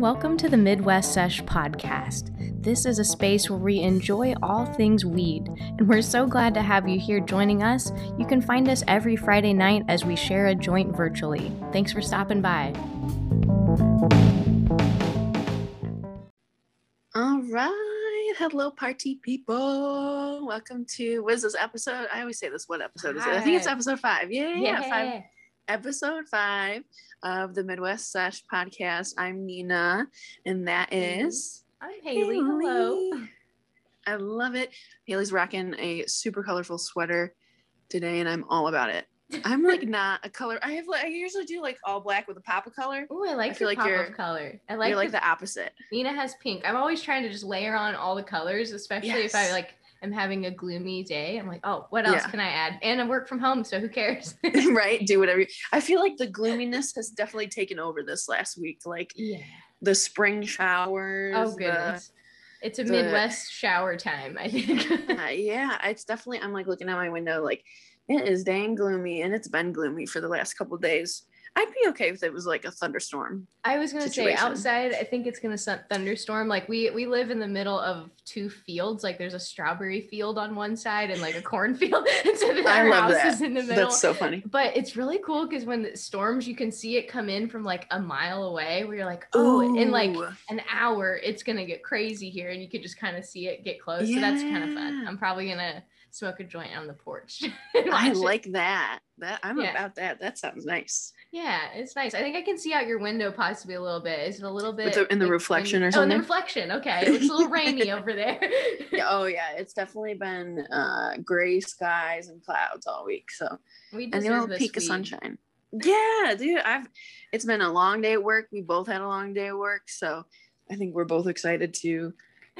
and welcome to the Midwest Sesh podcast. This is a space where we enjoy all things weed, and we're so glad to have you here joining us. You can find us every Friday night as we share a joint virtually. Thanks for stopping by. All right. Hello, party people. Welcome to what is this episode? I always say this. What episode is it? I think it's episode five. Yeah, yeah, Yeah. five. Episode five of the Midwest Sesh podcast. I'm Nina, and that Mhm. I'm Haley. Hello. I love it. Haley's rocking a super colorful sweater today, and I'm all about it. I'm like not a color. I have like I usually do like all black with a pop of color. Oh, I like I feel your like pop you're- of color. I like, You're like the, the opposite. Nina has pink. I'm always trying to just layer on all the colors, especially if I like am having a gloomy day. I'm like, oh, what else Yeah. can I add? And I work from home, so who cares? right? Do whatever. You, I feel like the gloominess has definitely taken over this last week. Like yeah. the spring showers. Oh the- goodness. it's a the- Midwest shower time, I think. uh, yeah, it's definitely. I'm like looking out my window, like it is dang gloomy, and it's been gloomy for the last couple days. I'd be okay if it was like a thunderstorm. I was gonna situation. say outside, I think it's gonna thunderstorm. Like we we live in the middle of two fields. Like there's a strawberry field on one side and like a cornfield. and so I our love house that. is in the middle. That's so funny. but it's really cool because when it storms, you can see it come in from like a mile away. Where you're like, oh, in like an hour, it's gonna get crazy here, and you could just kind of see it get close. So that's kind of fun. I'm probably gonna smoke a joint on the porch. I watch it. like that. That I'm Yeah. about that. That sounds nice. Yeah, it's nice. I think I can see out your window possibly a little bit. Is it a little bit in the like, reflection or something? Oh, in the reflection. Okay, it looks a little rainy over there. Oh yeah, it's definitely been uh, gray skies and clouds all week. So we and a little peak of sunshine. Yeah, dude, I've it's been a long day at work. We both had a long day at work, so I think we're both excited to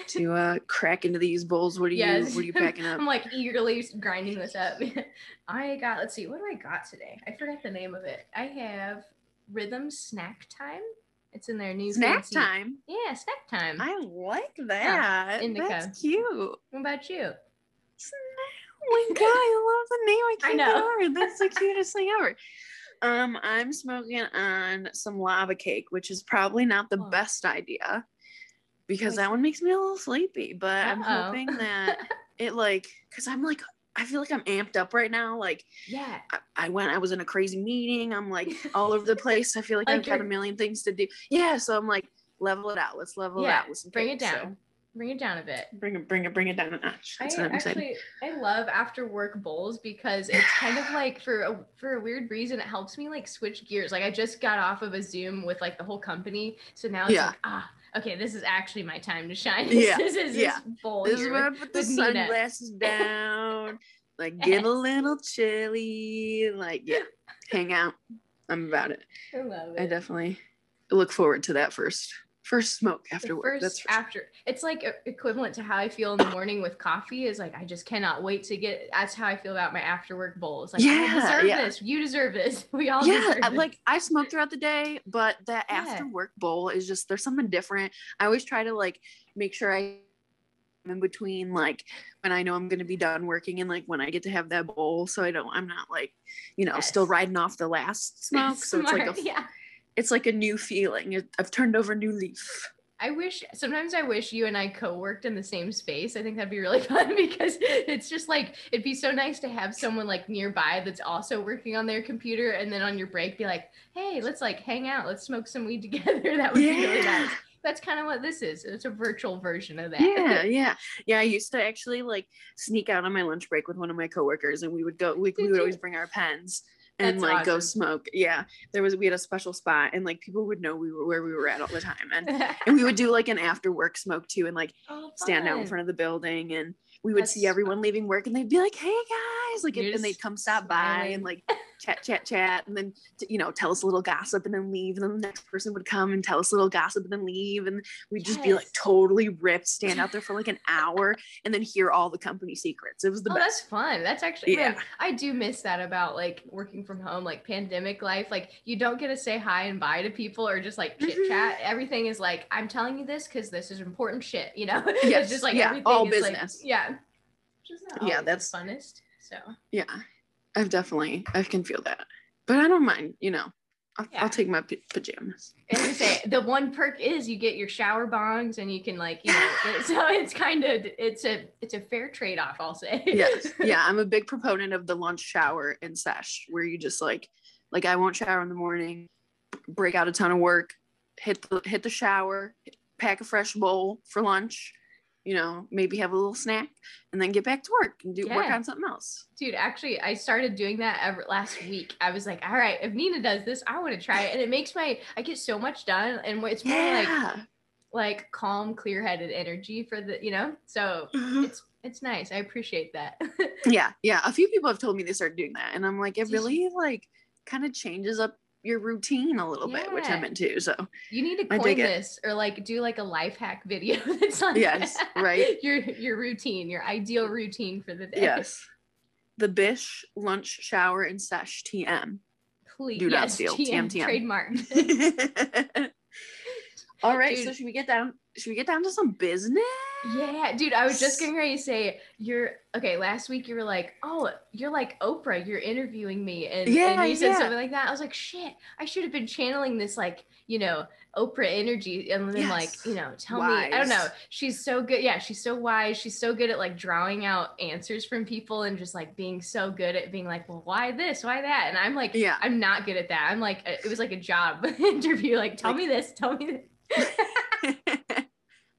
to uh crack into these bowls. What are Yes. you what are you packing up? I'm like eagerly grinding this up. I got. Let's see. What do I got today? I forgot the name of it. I have Rythm Snack Time. It's in their new Snack fancy- time. Yeah, snack time. I like that. indica. That's cute. what about you? Oh my god, I love the name. I I can't know. over it. That's the cutest thing ever. Um, I'm smoking on some lava cake, which is probably not the Oh. best idea because that one makes me a little sleepy. But I'm hoping that it like because I'm like I feel like I'm amped up right now. Like Yeah. I, I went, I was in a crazy meeting. I'm like all over the place. I feel like, Like I've got a million things to do. Yeah, so I'm like level it out. Let's level it out with some Bring it cake. So down. Bring it down a bit. bring it, bring it, bring it down a notch. I what I'm actually I love after work bowls because it's kind of like for a for a weird reason it helps me like switch gears. Like I just got off of a Zoom with like the whole company, so now it's Yeah. like ah okay this is actually my time to shine. Yeah, this is yeah. this This is here where I put the with Nina. sunglasses down, like get a little chilly, like yeah, hang out. I'm about it. I love it. I definitely look forward to that first first smoke after work. first That's sure. after it's like equivalent to how I feel in the morning with coffee is like I just cannot wait to get that's how I feel about my after work bowls. Like I Yeah, deserve yeah. this. You deserve this. We all yeah, I- like I smoke throughout the day, but that Yeah. after work bowl is just there's something different. I always try to like make sure I in between like when I know I'm gonna be done working and like when I get to have that bowl, so I don't I'm not like you know still riding off the last smoke. So it's like a yeah. It's like a new feeling. I've turned over a new leaf. I wish sometimes I wish you and I co-worked in the same space. I think that'd be really fun because it's just like it'd be so nice to have someone like nearby that's also working on their computer and then on your break be like, "Hey, let's like hang out. Let's smoke some weed together." That would be really nice. That's kind of what this is. It's a virtual version of that. Yeah, yeah, yeah. I used to actually like sneak out on my lunch break with one of my coworkers, and we would go. We, we would always bring our pens and That's like go smoke. Yeah, there was we had a special spot, and like people would know we were where we were at all the time, and and we would do like an after work smoke too, and like Oh, stand out in front of the building, and we would see That's everyone leaving work, and they'd be like, "Hey guys!" Like, You're and they'd come stop by and like chat, chat, chat, and then you know tell us a little gossip, and then leave, and then the next person would come and tell us a little gossip, and then leave, and we'd just be like totally ripped, stand out there for like an hour, and then hear all the company secrets. It was the oh, that's best. fun. That's actually man, Yeah. I do miss that about like working from home, like pandemic life. Like you don't get to say hi and bye to people or just like chit chat. Mhm. Everything is like, I'm telling you this because this is important shit. You know, Yes, it's just like yeah, everything all is like- business. yeah, which is not Yeah, that's- the funnest. So Yeah, I've definitely I can feel that, but I don't mind. You know, I'll, Yeah. I'll take my p- pajamas. As I say, the one perk is you get your shower bongs and you can like, you know, so it's kind of it's a it's a fair trade-off, I'll say. Yes. Yeah. I'm a big proponent of the lunch shower and sesh where you just like, like I won't shower in the morning, break out a ton of work, hit the, hit the shower, pack a fresh bowl for lunch, you know, maybe have a little snack and then get back to work and do work on something else. Dude, actually, I started doing that ever last week. I was like, all right, if Nina does this, I want to try it. And it makes my I get so much done and it's more like Yeah. like calm, clear-headed energy for the, you know? So mm-hmm. it's it's nice. I appreciate that. yeah. Yeah. A few people have told me they started doing that. And I'm like, it really like kind of changes up your routine a little bit, which I'm into. So You need to coin dig it. this or like do like a life hack video that's on Yes, that. right. Your your routine, your ideal routine for the day. yes. The Bish lunch shower and sesh TM. Please. Do not yes, steal. TM, TM, TM. trademark. All right, so should we get down? Should we get down to some business? yeah, dude, I was just getting ready to say you're okay. Last week you were like, "Oh, you're like Oprah. You're interviewing me," and, Yeah, and you said yeah. something like that. I was like, "Shit, I should have been channeling this like you know Oprah energy and then like you know tell me I don't know. She's so good. Yeah, she's so wise. She's so good at like drawing out answers from people and just like being so good at being like, well, why this, why that? And I'm like, Yeah. I'm not good at that. I'm like, it was like a job interview. Like, tell Like- me this, tell me this.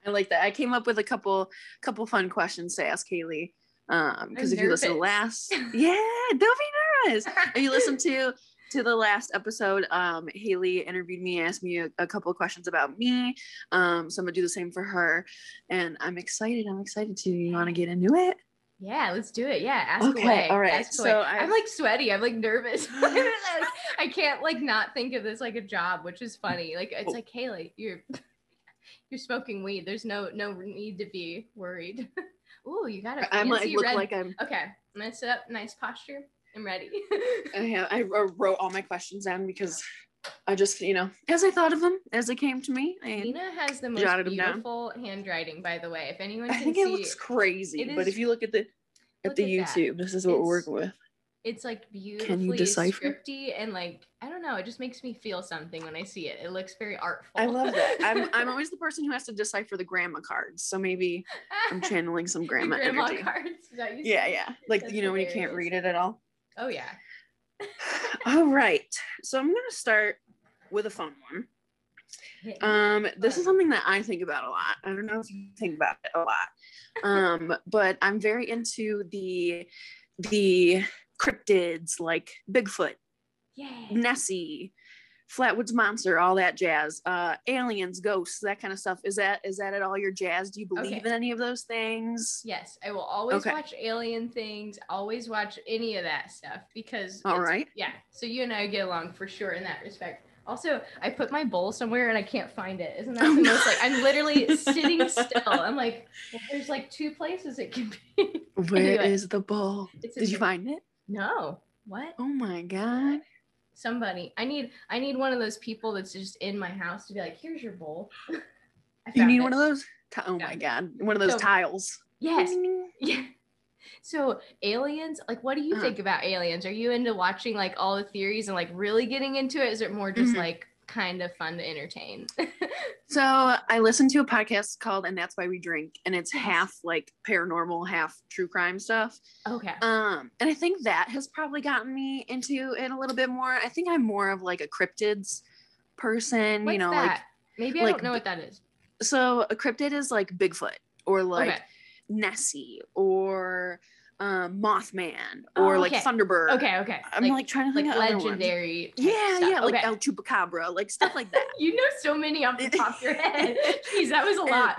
I like that. I came up with a couple couple fun questions to ask Haley. Um, because if you listen to last, yeah, don't be nervous. If you listen to to the last episode, um, Haley interviewed me, asked me a, a couple of questions about me. Um, so I'm gonna do the same for her, and I'm excited. I'm excited to. You want to get into it? Yeah, let's do it. Yeah, ask Okay, away. all right. Ask So away. I'm like sweaty. I'm like nervous. I can't like not think of this like a job, which is funny. Like it's Oh. like Haley, you're you're smoking weed. There's no no need to be worried. Ooh, you got a I might fancy look red. like I'm. Okay, I'm gonna sit up, nice posture. I'm ready. I have. I wrote all my questions down because I just, you know, as I thought of them, as they came to me, and Nina has the most beautiful handwriting, by the way. If anyone I can think see, it looks crazy. It but is- if you look at the at the at that. YouTube, this is what we're working with. it's like beautifully decipher? scripty and like I don't know. It just makes me feel something when I see it. It looks very artful. I love that. I'm I'm always the person who has to decipher the grandma cards. So maybe I'm channeling some grandma, grandma energy. cards. That you Yeah, yeah. Like That's you know when you can't read it at all. Oh yeah. All right. So I'm gonna start with a fun one. Um, this is something that I think about a lot. I don't know if you think about it a lot. Um, but I'm very into the the cryptids like Bigfoot, yeah. Nessie, Flatwoods Monster, all that jazz. Uh, aliens, ghosts, that kind of stuff. Is that is that at all your jazz? Do you believe Okay. in any of those things? Yes, I will always Okay. watch alien things. Always watch any of that stuff because. All right. Yeah. So you and I get along for sure in that respect. Also, I put my bowl somewhere and I can't find it. Isn't that Oh, the most like I'm literally sitting still. I'm like, well, there's like two places it can be. Where is Anyway. the bowl? Did you find it? No. What? Oh my god. Somebody. I need I need one of those people that's just in my house to be like, here's your bowl. You need it. one of those? Oh my god. One of those So- tiles. Yes. Yeah. So aliens, like what do you Uh-huh. think about aliens? Are you into watching like all the theories and like really getting into it? Is it more just Mhm. like kind of fun to entertain? So I listened to a podcast called And That's Why We Drink, and it's half like paranormal, half true crime stuff. okay. Um, and I think that has probably gotten me into it a little bit more. I think I'm more of like a cryptids person, What's you know, that? Maybe I like don't know what that is. so a cryptid is like Bigfoot or like okay. Nessie or um Mothman or Oh, like. Thunderbird. Okay, okay. I'm like, trying to like think of other ones. legendary. Yeah, stuff. yeah, like okay. El Chupacabra, like stuff like that. you know so many off the top of your head. Jeez, that was a lot.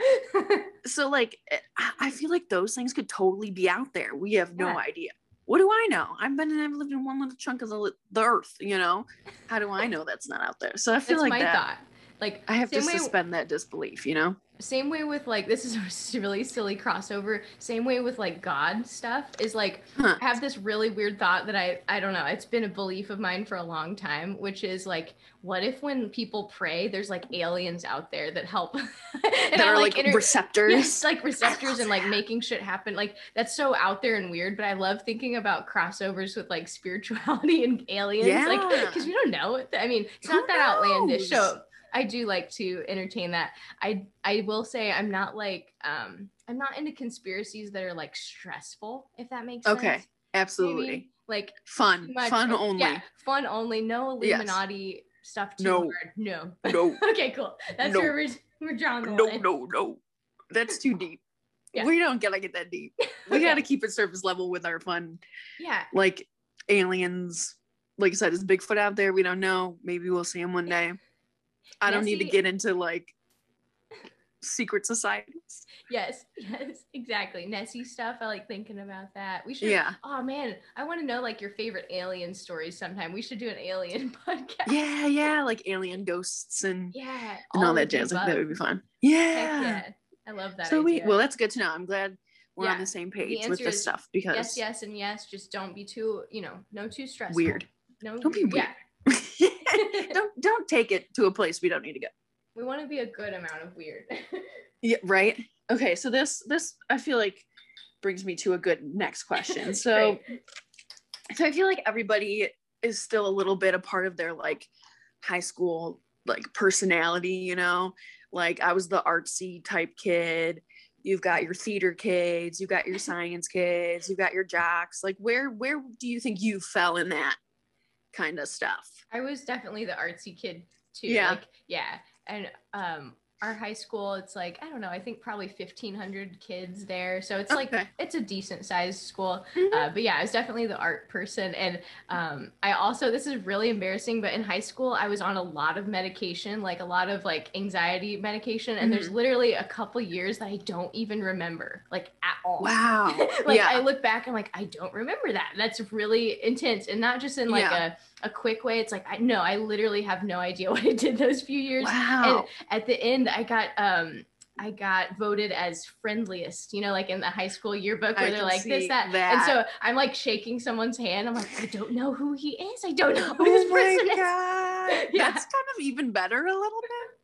so like eh, I- feel like those things could totally be out there. We have no Yeah. idea. What do I know? I've been and I've lived in one little chunk of the, the earth, you know. How do I know that's not out there? So I feel That's like my that. thought. Like I have to suspend that disbelief, you know? same way with like this is a really silly crossover same way with like god stuff is like huh. i have this really weird thought that i i don't know it's been a belief of mine for a long time which is like what if when people pray there's like aliens out there that help that are like, like inter- receptors yes, like receptors and like making shit happen like that's so out there and weird but i love thinking about crossovers with like spirituality and aliens yeah. like because we don't know i mean it's Who not that knows? outlandish so I do like to entertain that. I I will say I'm not like um I'm not into conspiracies that are like stressful, if that makes okay. sense. Okay. Absolutely. Maybe, like fun. Fun only. Yeah, fun only. No Illuminati yes. stuff too no. hard. No. No. okay, cool. That's no. where we're, we're drawing the No, line. no, no. That's too deep. Yeah. We don't gotta get that deep. We okay. gotta keep it surface level with our fun. Yeah. Like aliens. Like I said, is Bigfoot out there? We don't know. Maybe we'll see him one day. I don't need to get into like secret societies. Yes, yes, exactly. Nessie stuff. I like thinking about that. We should. Yeah. Oh man, I want to know like your favorite alien stories. Sometime we should do an alien podcast. Yeah, yeah, like alien ghosts and yeah, and all, all that jazz. Like that would be fun. Yeah. yeah. I love that. So idea. we well, that's good to know. I'm glad we're yeah. on the same page the with this stuff because yes, yes, and yes. Just don't be too, you know, no too stressful. Weird. No, don't be weird. Yeah. don't don't take it to a place we don't need to go. We want to be a good amount of weird. yeah, right. Okay, so this this I feel like brings me to a good next question. So so I feel like everybody is still a little bit a part of their like high school like personality, you know? Like I was the artsy type kid. You've got your theater kids, you've got your science kids, you've got your jocks. Like where where do you think you fell in that? Kind of stuff. I was definitely the artsy kid too. Yeah. Like, yeah. And um our high school it's like i don't know i think probably 1500 kids there so it's okay. like it's a decent sized school mm-hmm. uh, but yeah i was definitely the art person and um, i also this is really embarrassing but in high school i was on a lot of medication like a lot of like anxiety medication and mm-hmm. there's literally a couple years that i don't even remember like at all wow like yeah. i look back and like i don't remember that that's really intense and not just in like yeah. a a quick way. It's like I no, I literally have no idea what I did those few years. Wow. And at the end, I got um I got voted as friendliest, you know, like in the high school yearbook where I they're like this, that. that. And so I'm like shaking someone's hand. I'm like, I don't know who he is. I don't know who this oh person is. Yeah. That's kind of even better a little bit.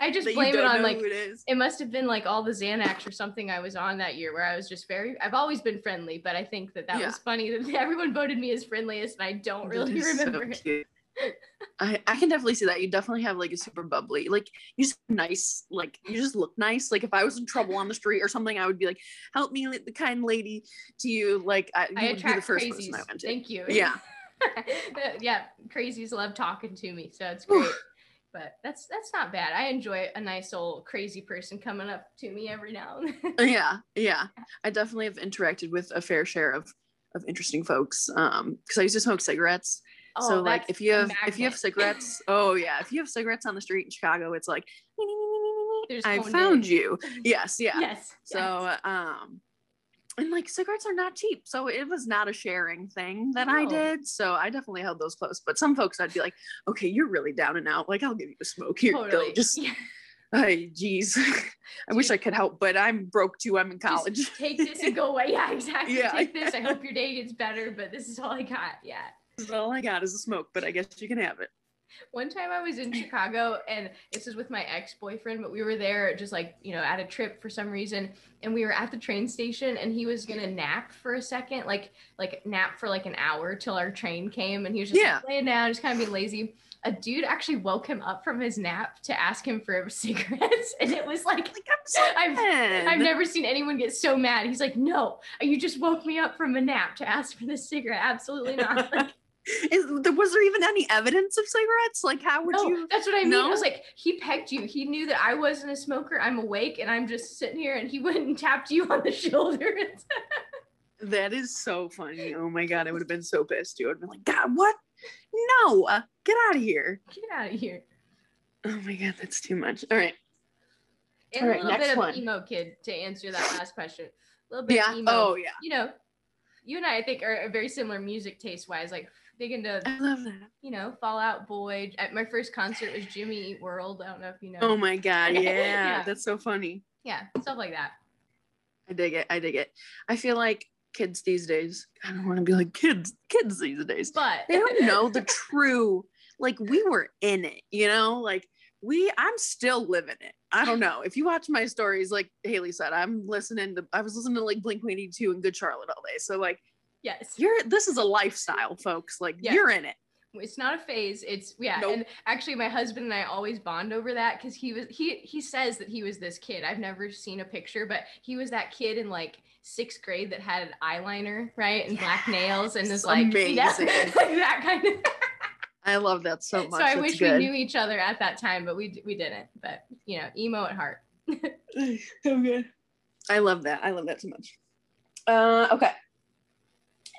I just blame it on like it, it, must have been like all the Xanax or something I was on that year where I was just very I've always been friendly, but I think that that yeah. was funny that everyone voted me as friendliest and I don't really remember so it. I, I can definitely see that. You definitely have like a super bubbly, like you just nice, like you just look nice. Like if I was in trouble on the street or something, I would be like, "Help me, the kind lady to you." Like I, you I would be the first crazies. person I went to. Thank you. Yeah, uh, yeah. Crazies love talking to me, so it's great but that's that's not bad. I enjoy a nice old crazy person coming up to me every now and then. yeah, yeah. I definitely have interacted with a fair share of of interesting folks. Um, because I used to smoke cigarettes. Oh, so like if you have if you have cigarettes, oh yeah, if you have cigarettes on the street in Chicago, it's like I found you. Yes, yeah. Yes. So yes. um and like cigarettes are not cheap so it was not a sharing thing that no. i did so i definitely held those close but some folks i'd be like okay you're really down and out like i'll give you a smoke here totally. go just yeah. Hey, geez. I wish I could help, but I'm broke too. I'm in college. Just take this and go away. Yeah, exactly. Yeah. Take this. I hope your day gets better, but this is all I got. Yeah. This is all I got is a smoke, but I guess you can have it. One time I was in Chicago and this is with my ex-boyfriend, but we were there just like, you know, at a trip for some reason. And we were at the train station and he was gonna nap for a second, like like nap for like an hour till our train came and he was just yeah. like laying down, just kind of being lazy. A dude actually woke him up from his nap to ask him for a cigarettes. And it was like, like I've, I've never seen anyone get so mad. He's like, no, you just woke me up from a nap to ask for this cigarette. Absolutely not. Like, is was there even any evidence of cigarettes? Like, how would no, you? That's what I mean. Know? I was like, he pegged you. He knew that I wasn't a smoker. I'm awake, and I'm just sitting here, and he went and tapped you on the shoulder. that is so funny. Oh my god, I would have been so pissed too. I'd been like, God, what? No, uh, get out of here. Get out of here. Oh my god, that's too much. All right. And All right, a little bit one. of emo kid to answer that last question. A little bit yeah. emo. Oh yeah. You know, you and I, I think, are very similar music taste wise. Like big into I love that. you know Fall Out Boy. At my first concert was Jimmy Eat World. I don't know if you know. Oh my god, yeah, Yeah. that's so funny. Yeah, stuff like that. I dig it. I dig it. I feel like kids these days. I don't want to be like kids. Kids these days. But They don't know the true. Like we were in it, you know. Like we. I'm still living it. I don't know. If you watch my stories, like Haley said, I'm listening to. I was listening to like Blink 182 and Good Charlotte all day. So like yes, you're. This is a lifestyle, folks. Like Yeah. you're in it. it's not a phase it's yeah Nope. and actually my husband and i always bond over that because he was he he says that he was this kid i've never seen a picture but he was that kid in like sixth grade that had an eyeliner right and black nails and was like know, like that kind of I love that so much. so i That's wish good. we knew each other at that time but we we didn't but you know emo at heart okay. I love that. I love that so much. Uh, okay.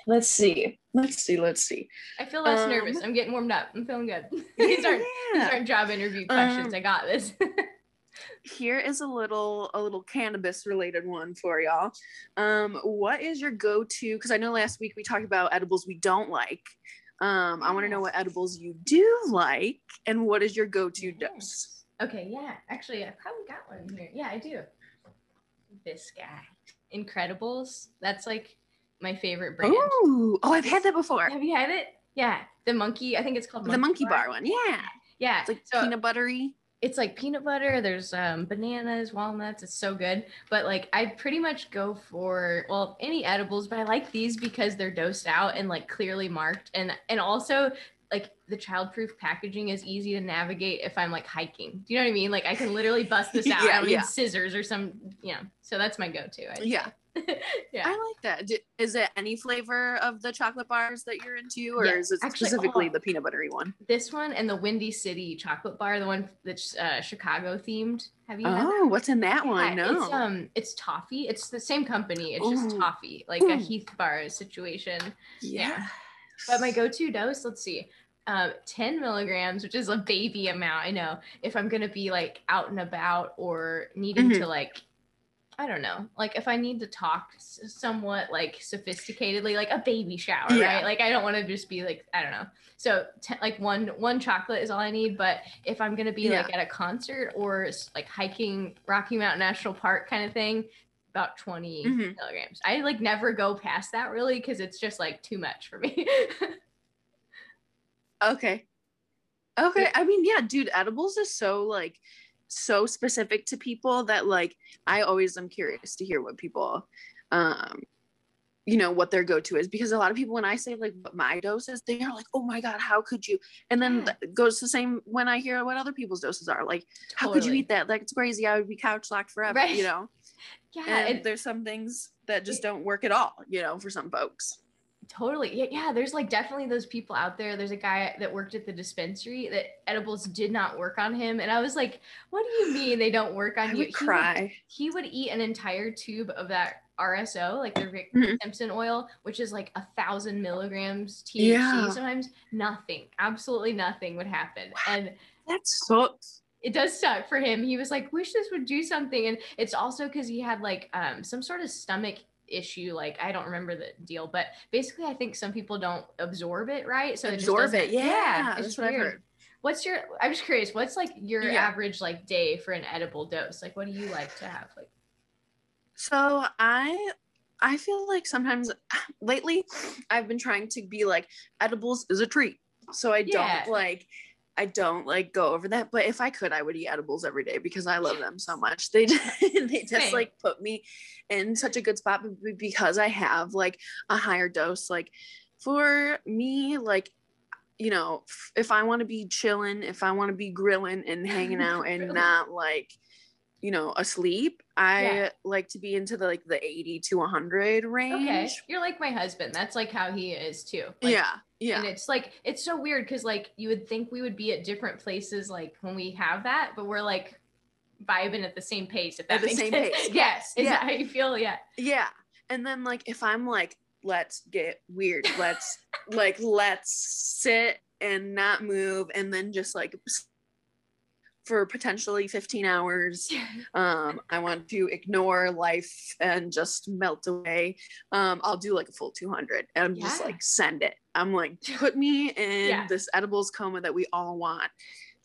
Let's see. Let's see. Let's see. i feel less Um, nervous i'm getting warmed up i'm feeling good these aren't these aren't job interview questions Um, i got this Here is a little a little cannabis related one for y'all. Um, what is your go to? Because I know last week we talked about edibles we don't like. Um, I want to know what edibles you do like, and what is your go to dose? Okay, yeah. Actually, I probably got one here. Yeah, I do. This guy. Incredibles. That's like my favorite brand. Ooh, oh, I've had that before. Have you had it? Yeah. The monkey, I think it's called The monkey bar one, yeah. Yeah. It's like so peanut buttery. it's like peanut butter, there's um bananas, walnuts, it's so good. But like I pretty much go for well, any edibles, but I like these because they're dosed out and like clearly marked and and also like the childproof packaging is easy to navigate if I'm like hiking. Do you know what I mean? Like I can literally bust this out. Yeah, I don't yeah. scissors or some, you know. So that's my go-to. I'd say. Yeah. yeah. I like that. D- Is it any flavor of the chocolate bars that you're into, or Yeah, is it actually, specifically oh. the peanut buttery one? This one and the Windy City chocolate bar, the one that's uh, Chicago themed. Have you? Oh, what's in that one? Yeah, No. It's um it's toffee. It's the same company. It's just toffee, like a Heath bar situation. yeah. But my go-to dose, let's see. Um, 10 milligrams, which is a baby amount. I know if I'm gonna be like out and about or needing Mhm. to like, I don't know, like if I need to talk somewhat like sophisticatedly, like a baby shower, Yeah. right? Like I don't want to just be like, I don't know. So te- like one one chocolate is all I need. But if I'm gonna be Yeah. like at a concert or like hiking Rocky Mountain National Park kind of thing, about 20 Mhm. milligrams. I like never go past that really because it's just like too much for me. Okay. Okay. I mean, yeah, dude, edibles is so like so specific to people that like I always am curious to hear what people um you know what their go-to is because a lot of people when I say like what my dose is, they are like, oh my god, how could you? And then Yeah. goes the same when I hear what other people's doses are. Like, how could you eat that? Like it's crazy. I would be couch locked forever, Right. you know? Yeah, and it, there's some things that just don't work at all, you know, for some folks. Totally. Yeah, yeah. There's like definitely those people out there. There's a guy that worked at the dispensary that edibles did not work on him, and I was like, "What do you mean they don't work on I you?" would He cry. he would eat an entire tube of that RSO, like the Rick Mhm. Simpson oil, which is like a thousand milligrams THC. Yeah. Sometimes nothing, absolutely nothing would happen, and That sucks. it does suck for him. He was like, wish this would do something. And it's also because he had like um some sort of stomach issue. Like I don't remember the deal, but basically I think some people don't absorb it right. So it Absorb it. doesn't- Yeah, it's just what weird. What's your I'm just curious, what's like your Yeah. average like day for an edible dose? Like what do you like to have? Like So I I feel like sometimes lately I've been trying to be like edibles is a treat. So I Yeah. don't like I don't like go over that, but if I could I would eat edibles every day because I love them so much. They they just like put me in such a good spot because I have like a higher dose like for me like you know, if I want to be chilling, if I want to be grilling and hanging out and not like, you know, asleep, I Yeah. like to be into the like the 80 to 100 range. okay, you're like my husband. That's like how he is too. Like, yeah. Yeah. And it's like it's so weird because like you would think we would be at different places like when we have that, but we're like vibing at the same pace. If that At the same sense. pace, Yes. Is yeah. that how you feel? Yeah. Yeah. And then like if I'm like, let's get weird, let's like let's sit and not move and then just like for potentially 15 hours. Um, I want to ignore life and just melt away. Um, I'll do like a full 200 and just Yeah. like send it. I'm like, put me in Yeah. this edibles coma that we all want.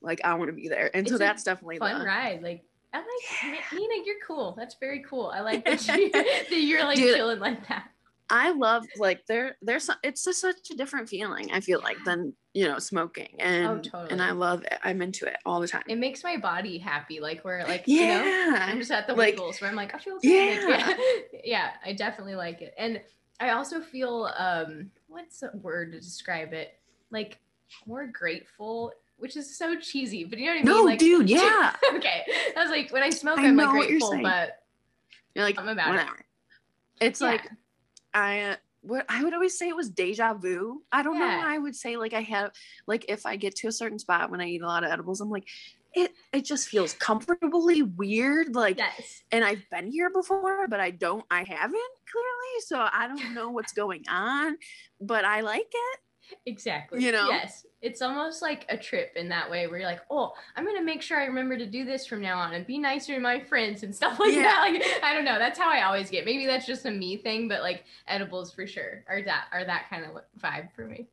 Like, I want to be there. And so It's a that's definitely Fun the, ride. Like I like Nina, you're cool. That's very cool. I like that, you, that you're like Dude, chilling like that. I love like there there's it's just such a different feeling I feel like than you know smoking and Oh, totally. and I love it I'm into it all the time It makes my body happy. Like where like you know yeah I'm just at the Like- wiggles where I'm like, I feel good. Like, Yeah. yeah. yeah, I definitely like it. And I also feel um what's the word to describe it? Like more grateful, which is so cheesy, but you know what I mean? no like dude yeah okay. I was like when I smoke, I I'm like what you're grateful, but you're like I'm about it. it's Yeah. like I what I would always say it was deja vu I don't know why I would say like I have like if I get to a certain spot when I eat a lot of edibles I'm like it it just feels comfortably weird like yes. and I've been here before, but I don't, I haven't clearly. So I don't know what's going on, but I like it. Exactly. You know? Yes. It's almost like a trip in that way where you're like, oh, I'm gonna make sure I remember to do this from now on and be nicer to my friends and stuff like Yeah. that. Like I don't know. That's how I always get. Maybe that's just a me thing, but like edibles for sure are that are that kind of vibe for me.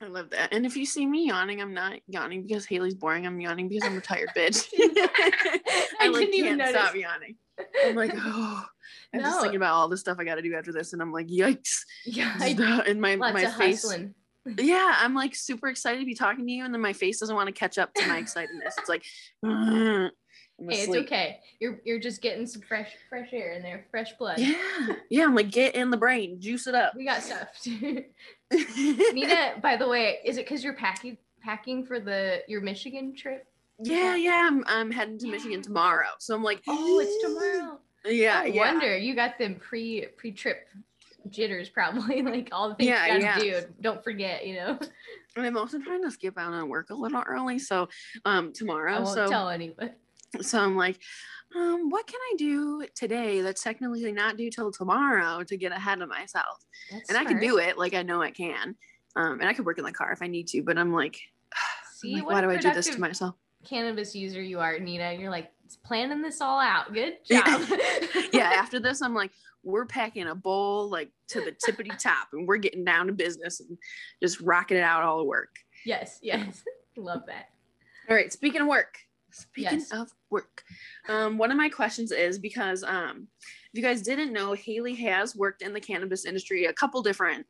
I love that. And if you see me yawning, I'm not yawning because Haley's boring. I'm yawning because I'm a tired bitch. I I like didn't even can't notice. stop yawning. I'm like, oh, I'm just thinking about all the stuff I got to do after this, and I'm like, yikes! Yeah. And my my face. hustling. Yeah, I'm like super excited to be talking to you, and then my face doesn't want to catch up to my excitedness. It's like, Hey, it's okay. You're you're just getting some fresh fresh air in there, fresh blood. Yeah, yeah. I'm like, get in the brain, juice it up. We got stuff. Nina, by the way, is it because you're packing packing for the your Michigan trip? Yeah, yeah. I'm I'm heading to. Michigan tomorrow, so I'm like, Oh, it's tomorrow. Yeah, no yeah. wonder you got them pre pre trip jitters probably like all the things Yeah, you gotta yeah. do. Don't forget, you know. And I'm also trying to skip out on work a little early, so um I tomorrow. won't So tell anyone. so I'm like, um, what can I do today that's technically not due till tomorrow to get ahead of myself? That's And I can do it, like I know I can. Um, and I could work in the car if I need to, but I'm like, I'm like, what why do I do this to myself? Cannabis user you are, Nina. You're like planning this all out. Good job. yeah, after this, I'm like, we're packing a bowl like to the tippity top and we're getting down to business and just rocking it out all the work. yes, yes. Love that. All right, speaking of work. Speaking Yes. of work. Um, one of my questions is because um if you guys didn't know, Haley has worked in the cannabis industry a couple different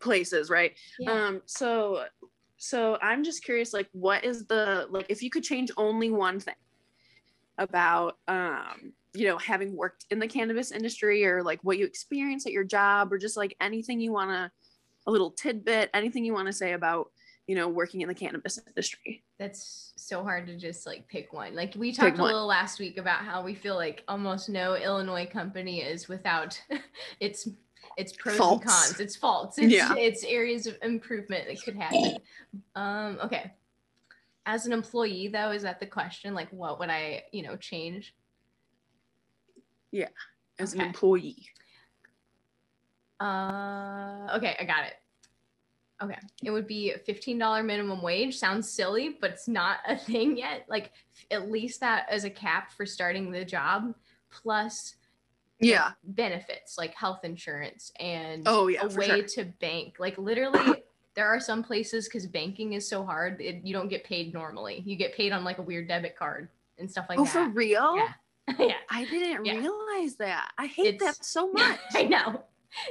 places, right? Yeah. Um, so so I'm just curious, like, what is the like if you could change only one thing about um, you know, having worked in the cannabis industry or like what you experience at your job or just like anything you wanna a little tidbit, anything you want to say about, you know, working in the cannabis industry. That's so hard to just like pick one. Like we talked a one. little last week about how we feel like almost no Illinois company is without its its pros Faults. and cons, its faults, its, Yeah. its areas of improvement that could happen. Um, okay. As an employee, though, is that the question? Like, what would I, you know, change? Yeah, as an employee. Uh, okay, I got it. Okay, it would be fifteen dollar minimum wage. Sounds silly, but it's not a thing yet. Like at least that as a cap for starting the job, plus Yeah. benefits like health insurance and Oh yeah, a way sure. to bank. Like literally, there are some places because banking is so hard, it, you don't get paid normally. You get paid on like a weird debit card and stuff like oh, that. oh, for real? Yeah. yeah, oh, I didn't Yeah. realize that. I hate It's- that so much. I know.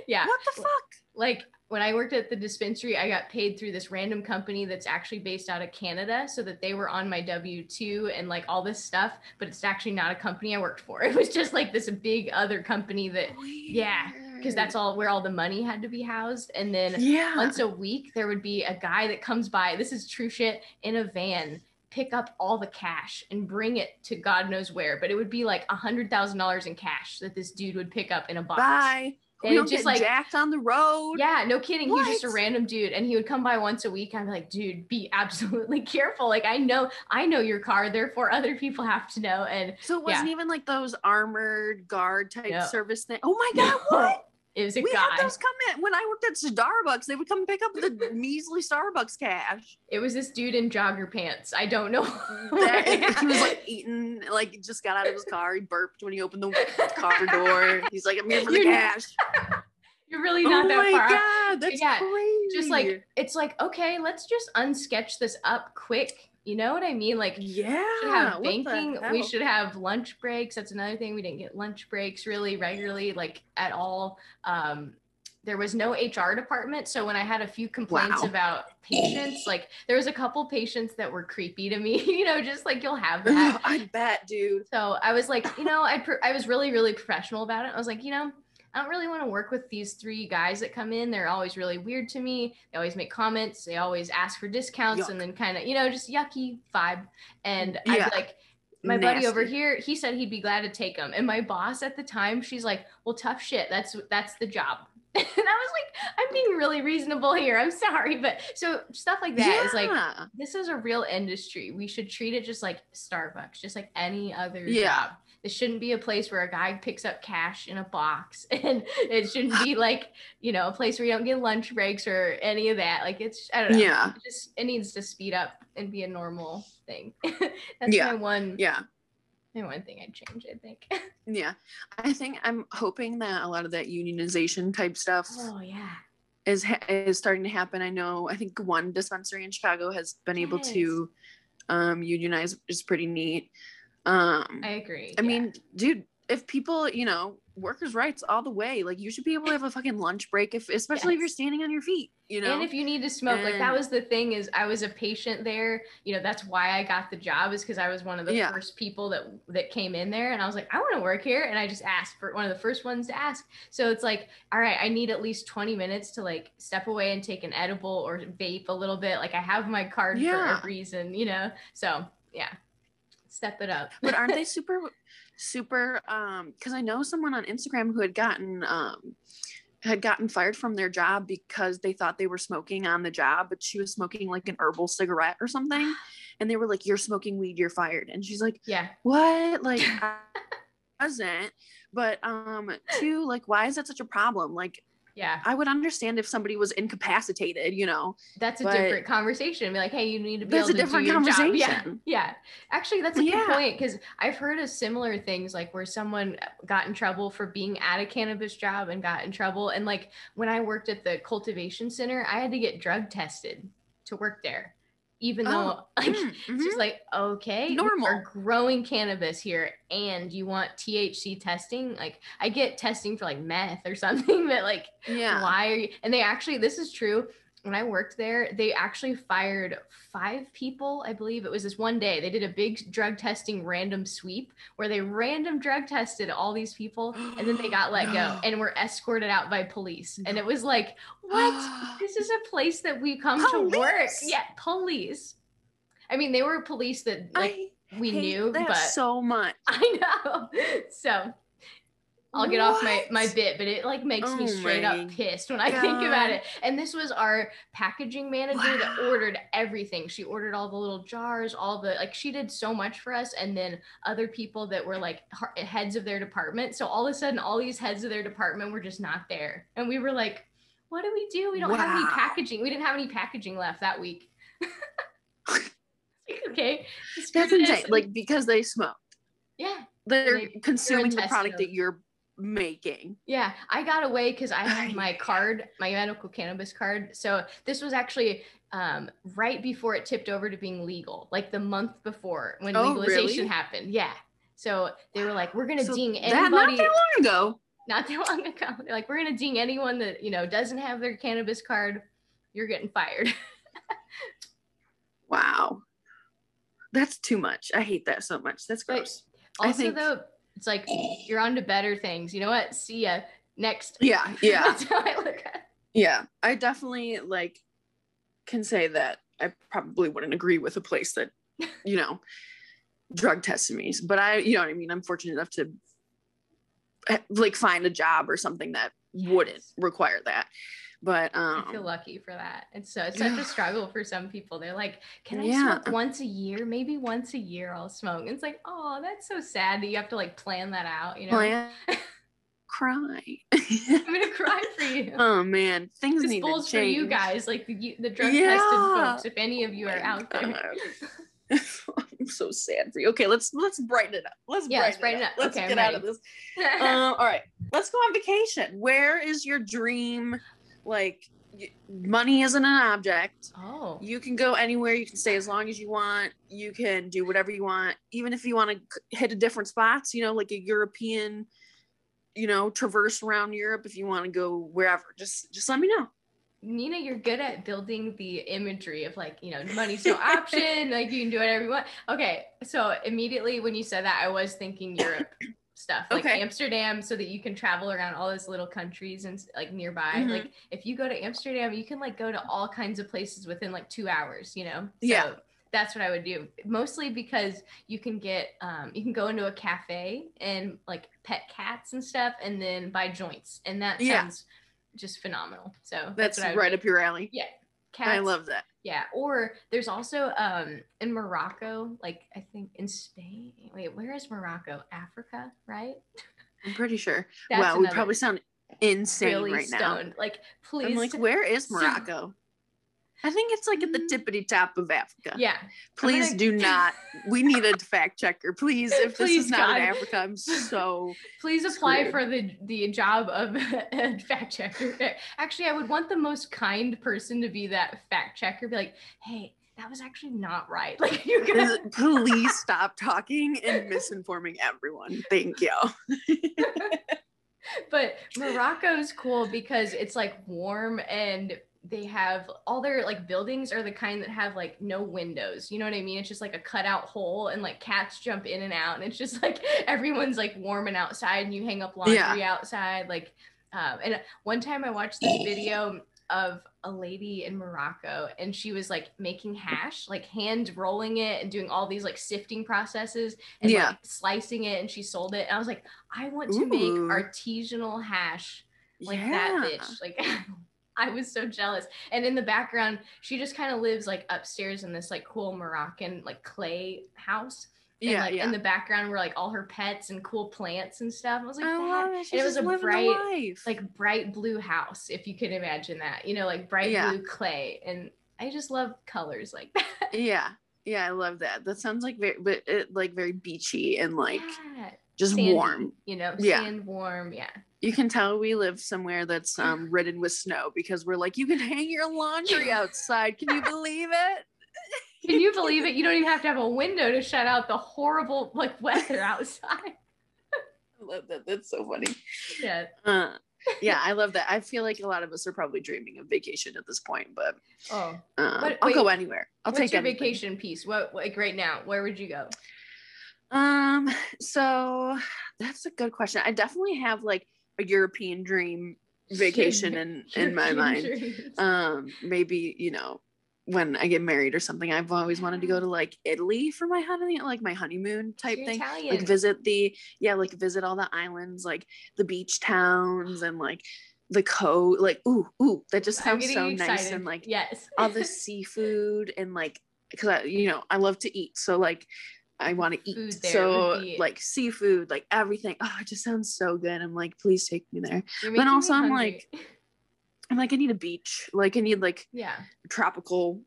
Yeah, What the fuck? like when I worked at the dispensary, I got paid through this random company that's actually based out of Canada, so that they were on my W two and like all this stuff. But it's actually not a company I worked for. It was just like this big other company that yeah, because that's all where all the money had to be housed. And then yeah. once a week there would be a guy that comes by. This is true shit in a van. Pick up all the cash and bring it to God knows where, but it would be like a hundred thousand dollars in cash that this dude would pick up in a box. Bye. And we don't just, like- jacked on the road. Yeah, no kidding. He was just a random dude, and he would come by once a week. I'm like, dude, be absolutely careful. Like, I know, I know your car, therefore other people have to know. And So it wasn't even like those armored guard type No. service thing. Oh my god, what? It was a we guy. had those come in when I worked at Starbucks. They would come pick up the measly Starbucks cash. It was this dude in jogger pants. I don't know. That- he was like eating, like just got out of his car. He burped when he opened the car door. He's like, "I'm here for the You're- cash." You're really not oh that far. off. god, that's Yeah, crazy. Just like it's like okay, let's just unsketch this up quick. You know what I mean? Like yeah, banking. We should have lunch breaks. That's another thing. We didn't get lunch breaks really regularly, like at all. Um, there was no HR department. So when I had a few complaints Wow. about patients, like there was a couple patients that were creepy to me, you know, just like you'll have that. I bet, dude. So I was like, you know, I pr- I was really really professional about it. I was like, you know, I don't really want to work with these three guys that come in. They're always really weird to me. They always make comments. They always ask for discounts Yuck. and then kind of, you know, just yucky vibe. And I'd like, my buddy over here, he said he'd be glad to take them. And my boss at the time, she's like, well, tough shit. That's that's the job. And I was like, I'm being really reasonable here. I'm sorry, but so stuff like that is like this is a real industry. We should treat it just like Starbucks, just like any other Yeah. job. This shouldn't be a place where a guy picks up cash in a box, and it shouldn't be like you know a place where you don't get lunch breaks or any of that. Like it's I don't know. Yeah. It just it needs to speed up and be a normal thing. That's Yeah. my one Yeah. my one thing I'd change. I think. Yeah. I think I'm hoping that a lot of that unionization type stuff oh yeah. is ha- is starting to happen. I know I think one dispensary in Chicago has been able to um unionize, which is pretty neat. Um I agree. I yeah. mean, dude, if people, you know, workers' rights all the way, like you should be able to have a fucking lunch break, if especially if you're standing on your feet, you know. And if you need to smoke, like that was the thing is I was a patient there. You know, that's why I got the job is because I was one of the Yeah. first people that that came in there and I was like, I want to work here. And I just asked for one of the first ones to ask. So it's like, all right, I need at least 20 minutes to like step away and take an edible or vape a little bit. Like I have my card Yeah. for a reason, you know? So yeah. Step it up. but aren't they super super um because i know someone on instagram who had gotten um had gotten fired from their job because they thought they were smoking on the job but she was smoking like an herbal cigarette or something and they were like you're smoking weed you're fired and she's like yeah. what like i wasn't but um two like why is that such a problem like Yeah. i would understand if somebody was incapacitated you know That's a But- different conversation. Be like, hey, you need to be That's able a to different do your job. Yeah, conversation. yeah. Actually, that's a good Yeah. point because I've heard of similar things, like where someone got in trouble for being at a cannabis job and got in trouble. And like when I worked at the cultivation center, I had to get drug tested to work there, even though Oh, like mm, it's just like okay, Normal. growing cannabis here, and you want THC testing? Like I get testing for like meth or something, but like yeah why are you and they actually this is true when i worked there they actually fired five people i believe. It was this one day they did a big drug testing random sweep where they random drug tested all these people and then they got let No. go and were escorted out by police. And it was like what? This is a place that we come to work. Yeah police. I mean they were police that like I we knew but so much. I know. So I'll get off my my bit, but it like makes me Oh straight up pissed when I think about it. And this was our packaging manager that ordered everything. She ordered all the little jars, all the like she did so much for us and then other people that were like heads of their department. So all of a sudden all these heads of their department were just not there. And we were like, what do we do? We don't have any packaging. We didn't have any packaging left that week. okay. That's insane. Like because they smoke, yeah. they're They- consuming the product that you're making. Yeah, I got away because I had my card, my medical cannabis card. So this was actually um, right before it tipped over to being legal, like the month before when Oh, legalization really? happened. Yeah. So they were like, we're gonna So ding that not that long ago. not that long ago. They're like, we're gonna ding anyone that you know doesn't have their cannabis card. You're getting fired. Wow. That's too much. I hate that so much. That's But gross. I also, think- though, it's like you're on to better things. You know what? See ya next. Yeah, yeah, That's how I look at. it. yeah. I definitely like can say that I probably wouldn't agree with a place that, you know, drug tested me. But I, you know what I mean? I'm fortunate enough to eh, like find a job or something that wouldn't require that. But I feel um lucky for that. It's so it's such a struggle for some people. They're like, "Can I Yeah. smoke once a year? Maybe once a year I'll smoke." And it's like, "Oh, that's so sad that you have to like plan that out." You know? plan cry. I'm gonna cry for you. oh man, things this need to change. for you guys, like the the drug Yeah. tested folks. If any of you Oh are my out there, I'm so sad for you. Okay, let's let's brighten it up. Let's Yeah, let's brighten, brighten it it up. up. Let's Okay, get out of this. Um, all right, let's go on vacation. Where is your dream? Like, y- money isn't an object. oh, You can go anywhere. You can stay as long as you want. You can do whatever you want, even if you want to hit a different spots. You know, like a European, you know, traverse around Europe. If you want to go wherever, just just let me know. Nina, you're good at building the imagery of like, you know, money's no option, like you can do whatever you want. Okay, so immediately when you said that, I was thinking Europe stuff, like Okay. Amsterdam, so that you can travel around all those little countries and like nearby. Mhm. Like if you go to Amsterdam, you can like go to all kinds of places within like two hours, you know? Yeah. That's what I would do. Mostly because you can get, um, you can go into a cafe and like pet cats and stuff, and then buy joints, and that Yeah. sounds just phenomenal. So That's would right do. up your alley. Yeah. Cats. I love that. Yeah. Or there's also um in Morocco, like I think in Spain. Wait, where is Morocco? Africa, right? I'm pretty sure. That's wow, we probably sound insane really right now. Like please. I'm like, where is Morocco? I think it's like at the Mm. tippity top of Africa. yeah. Please gonna- do not. We need a fact checker. Please, if this is not in Africa, I'm so. Please apply Screwed. for the the job of a fact checker. Actually, I would want the most kind person to be that fact checker. Be like, hey, that was actually not right. Like you guys. Please stop talking and misinforming everyone. Thank you. but Morocco's cool because it's like warm and they have all their like buildings are the kind that have like no windows. You know what I mean? It's just like a cutout hole and like cats jump in and out and it's just like everyone's like warm and outside and you hang up laundry outside. Like um and one time I watched this video of a lady in Morocco and she was like making hash, like hand rolling it and doing all these like sifting processes and Yeah. like slicing it and she sold it. And I was like, I want to make Ooh. artisanal hash like yeah. that bitch. Like I was so jealous. And in the background, she just kind of lives like upstairs in this like cool Moroccan like clay house. And Yeah, like yeah. in the background were like all her pets and cool plants and stuff. I was like, I it. and it was a bright, like bright blue house, if you could imagine that. You know, like bright Yeah. blue clay. And I just love colors like that. yeah, yeah. I love that. That sounds like very, but it, like very beachy and like Yeah. just Sandy, warm. You know, Yeah. sand warm. Yeah. You can tell we live somewhere that's um, ridden with snow because we're like, you can hang your laundry outside. Can you believe it? Can you believe it? You don't even have to have a window to shut out the horrible like weather outside. I love that. That's so funny. Yeah. Uh, yeah, I love that. I feel like a lot of us are probably dreaming of vacation at this point, but Oh, um, What- I'll go anywhere. I'll what's take your anything. vacation piece? What like right now? Where would you go? Um, so that's a good question. I definitely have like a European dream vacation in in my mind. Um, maybe you know when I get married or something. I've always wanted to go to like Italy for my honeymoon, like my honeymoon type You're thing. Italian. Like visit the yeah, like visit all the islands, like the beach towns and like the coast. Like ooh ooh, that just sounds so excited. nice and like yes. all the seafood and like because I, you know I love to eat, so like I want to eat. So be- like seafood, like everything. Oh, it just sounds so good. I'm like, please take me there. You're then making me also I'm hungry. I'm like, I need a beach. Like I need like yeah, tropical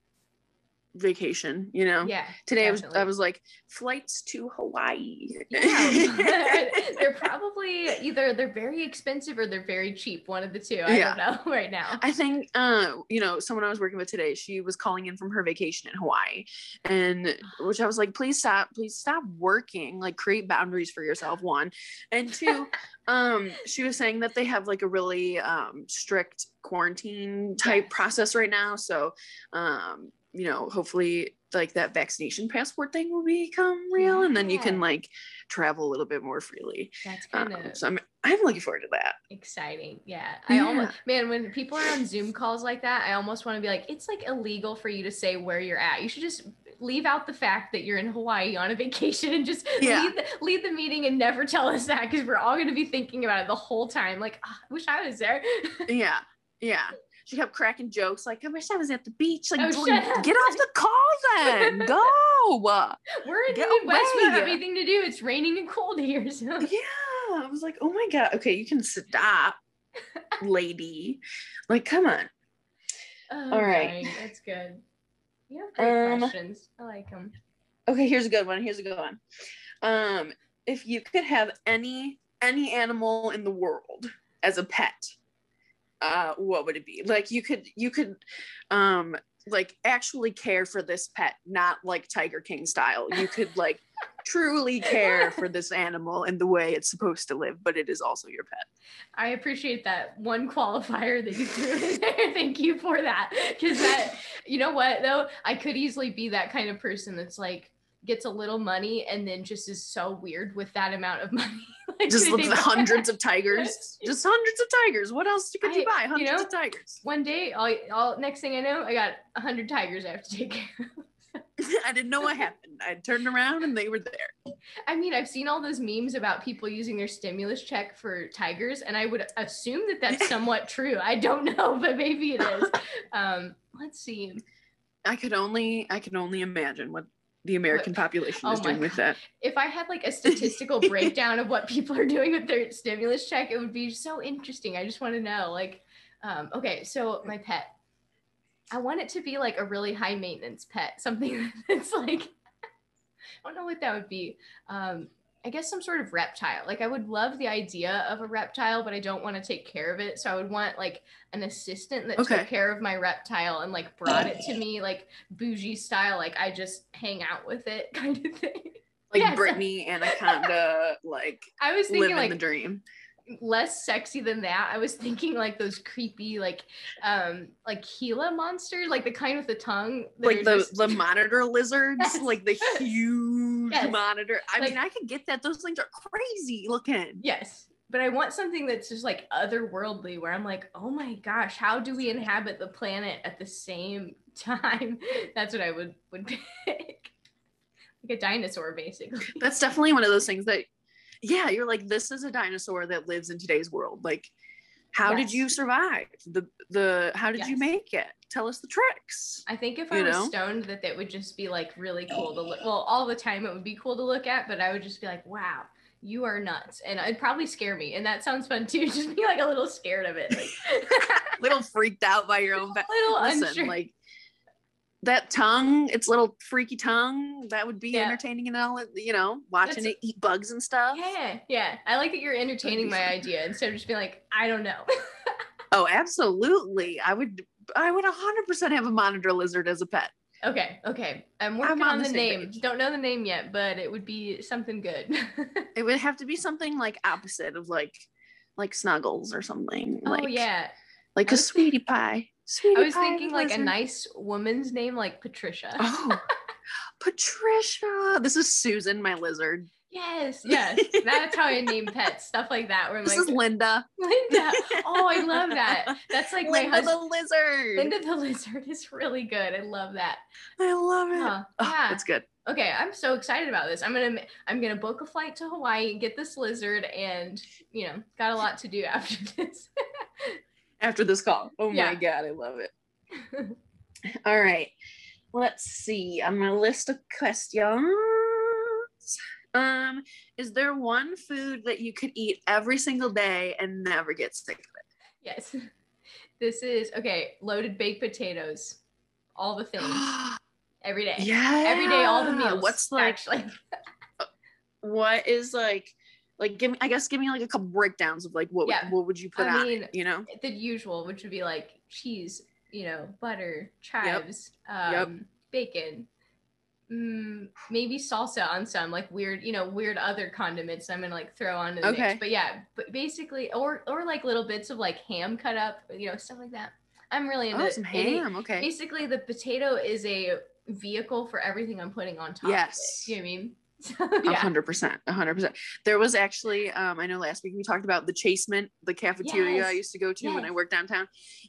vacation. You know. yeah. Today I was I was like flights to Hawaii. Yeah, they're probably either they're very expensive or they're very cheap. One of the two. I Yeah. don't know right now. I think, uh, you know, someone I was working with today, she was calling in from her vacation in Hawaii, and which I was like, please stop, please stop working, like create boundaries for yourself. One, and two, um, she was saying that they have like a really um strict quarantine type Yes. process right now, so, um, you know, hopefully like that vaccination passport thing will become real, and then you can like travel a little bit more freely. That's kind Um, of so I'm I'm looking forward to that. exciting. Yeah. I almost man, when people are on Zoom calls like that, I almost want to be like, it's like illegal for you to say where you're at. You should just leave out the fact that you're in Hawaii on a vacation and just Yeah. leave, the, leave the meeting and never tell us that because we're all going to be thinking about it the whole time. Like, "Ah, I wish I was there. Yeah, yeah. She kept cracking jokes like, "I wish I was at the beach." Like, Oh, "Dl- shut up. get off the call then. Go. we're in Get the Midwest. We have anything to do. It's raining and cold here. So. yeah. I was like, oh my god, okay, you can stop, lady. Like, come on. Oh, All right. dang, that's good. You have great Um, questions. I like them. Okay, here's a good one. Here's a good one. Um, if you could have any any animal in the world as a pet, uh, what would it be? Like you could you could um like actually care for this pet, not like Tiger King style. You could like truly care for this animal and the way it's supposed to live, but it is also your pet. I appreciate that one qualifier that you threw in there. Thank you for that. Because that, you know what though, I could easily be that kind of person that's like gets a little money and then just is so weird with that amount of money. Like, Just they look think- at hundreds of tigers. Just hundreds of tigers. What else could you I- buy? you Hundreds know, of tigers. One day, all, all next thing I know, I got a hundred tigers I have to take care of. I didn't know what happened. I turned around and they were there. I mean, I've seen all those memes about people using their stimulus check for tigers, and I would assume that that's somewhat true. I don't know, but maybe it is. Um, let's see. I could only I can only imagine what the American population Oh is doing with that. If I had like a statistical breakdown of what people are doing with their stimulus check, it would be so interesting. I just want to know. Like, um, okay, so my pet, I want it to be like a really high maintenance pet, something that's like, I don't know what that would be. Um, I guess some sort of reptile. Like, I would love the idea of a reptile, but I don't want to take care of it. So I would want like an assistant that Okay. took care of my reptile and like brought it to me, like bougie style. Like, I just hang out with it kind of thing. Like Yes. Brittany Anaconda, like I was thinking living like the dream. Less sexy than that. I was thinking like those creepy like um like Gila monsters, like the kind with the tongue. Like the just- the monitor lizards, Yes. like the huge Yes. monitor. I Like- mean, I could get that. Those things are crazy looking. yes. But I want something that's just like otherworldly where I'm like, oh my gosh, how do we inhabit the planet at the same time? That's what I would would pick. Like a dinosaur, basically. That's definitely one of those things that, yeah, you're like, this is a dinosaur that lives in today's world. Like, how did you survive? The the how did you make it? Tell us the tricks. I think if I You was know? stoned, that that would just be like really cool to look. Well, all the time it would be cool to look at, but I would just be like, wow, you are nuts, and it'd probably scare me. And that sounds fun too. Just be like a little scared of it, like little freaked out by your own little Listen, unsure. like that tongue, its little freaky tongue, that would be Yeah. entertaining and all. You know, watching That's- it eat bugs and stuff. yeah, yeah. I like that you're entertaining my idea instead of just being like, I don't know. Oh, absolutely. I would. I would 100% have a monitor lizard as a pet. okay, okay. I'm working on on, the the, name. page. Don't know the name yet, but it would be something good. It would have to be something like opposite of like, like Snuggles or something. oh like, yeah. like a sweetie pie. Sweetie I was thinking like a nice woman's name, like Patricia. Oh, Patricia. This is Susan, my lizard. Yes, yes. That's how I name pets. Stuff like that. Where I'm This like, is Linda. Linda. Oh, I love that. That's like my Linda husband. the lizard. Linda the lizard is really good. I love that. I love it. Huh, Oh, yeah. That's good. Okay, I'm so excited about this. I'm gonna I'm gonna book a flight to Hawaii, and get this lizard, and you know, got a lot to do after this. After this call. Oh Yeah. my god, I love it. All right. Let's see. I'm gonna list of questions. Um, is there one food that you could eat every single day and never get sick of it? yes. This is okay, loaded baked potatoes. All the things. Every day. yeah. Every day, all the meals. What's like actually what is like like give me I guess give me like a couple breakdowns of like what would- what would you put I on mean, it, you know? the usual, which would be like cheese, you know, butter, chives, Yep. um, bacon, mm, maybe salsa on some like weird, you know, weird other condiments I'm gonna like throw onto the Okay. mix. But yeah, but basically, or or like little bits of like ham cut up, you know, stuff like that. I'm really into Oh, some ham. Okay. Basically, the potato is a vehicle for everything I'm putting on top. Yes. you know what I mean. Hundred percent, a hundred percent. There was actually, um, I know last week we talked about the Chasement, the cafeteria I used to go to when I worked downtown.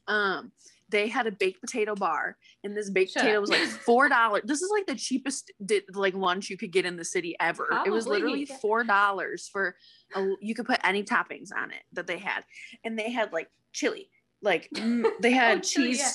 Um, they had a baked potato bar, and this baked Shut potato up. was like four dollars. this is like the cheapest di- like lunch you could get in the city ever. it was literally four dollars for a, you could put any toppings on it that they had, and they had like chili, like they had Oh, yeah.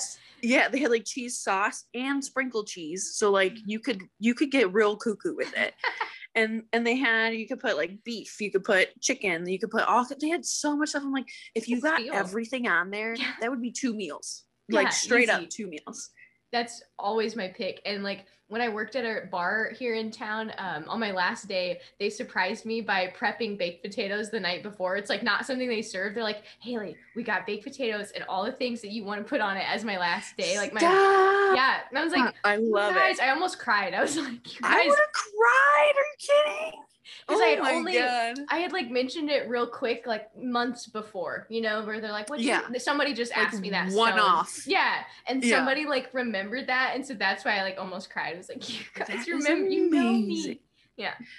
Yeah, they had like cheese sauce and sprinkled cheese. So like Mm. you could you could get real cuckoo with it. and and they had you could put like beef, you could put chicken, you could put all. They had so much stuff. I'm like, if you got everything on there, Yeah. that would be two meals, Yeah, like straight up two meals. That's always my pick. And like when I worked at a bar here in town, um, on my last day, they surprised me by prepping baked potatoes the night before. It's like not something they serve. They're like, Haley, we got baked potatoes and all the things that you want to put on it as my last day. Like my Stop. yeah. And I was like, I love guys, it. I almost cried. I was like, you I would have cried. Are you kidding? 'Cause oh I had only- god. I had like mentioned it real quick, like months before, you know, where they're like, "What?" Yeah. Somebody just Like, asked me that. one so- off. Yeah, and Yeah. somebody like remembered that, and so that's why I like almost cried. I was like, "You guys That remember? You know me."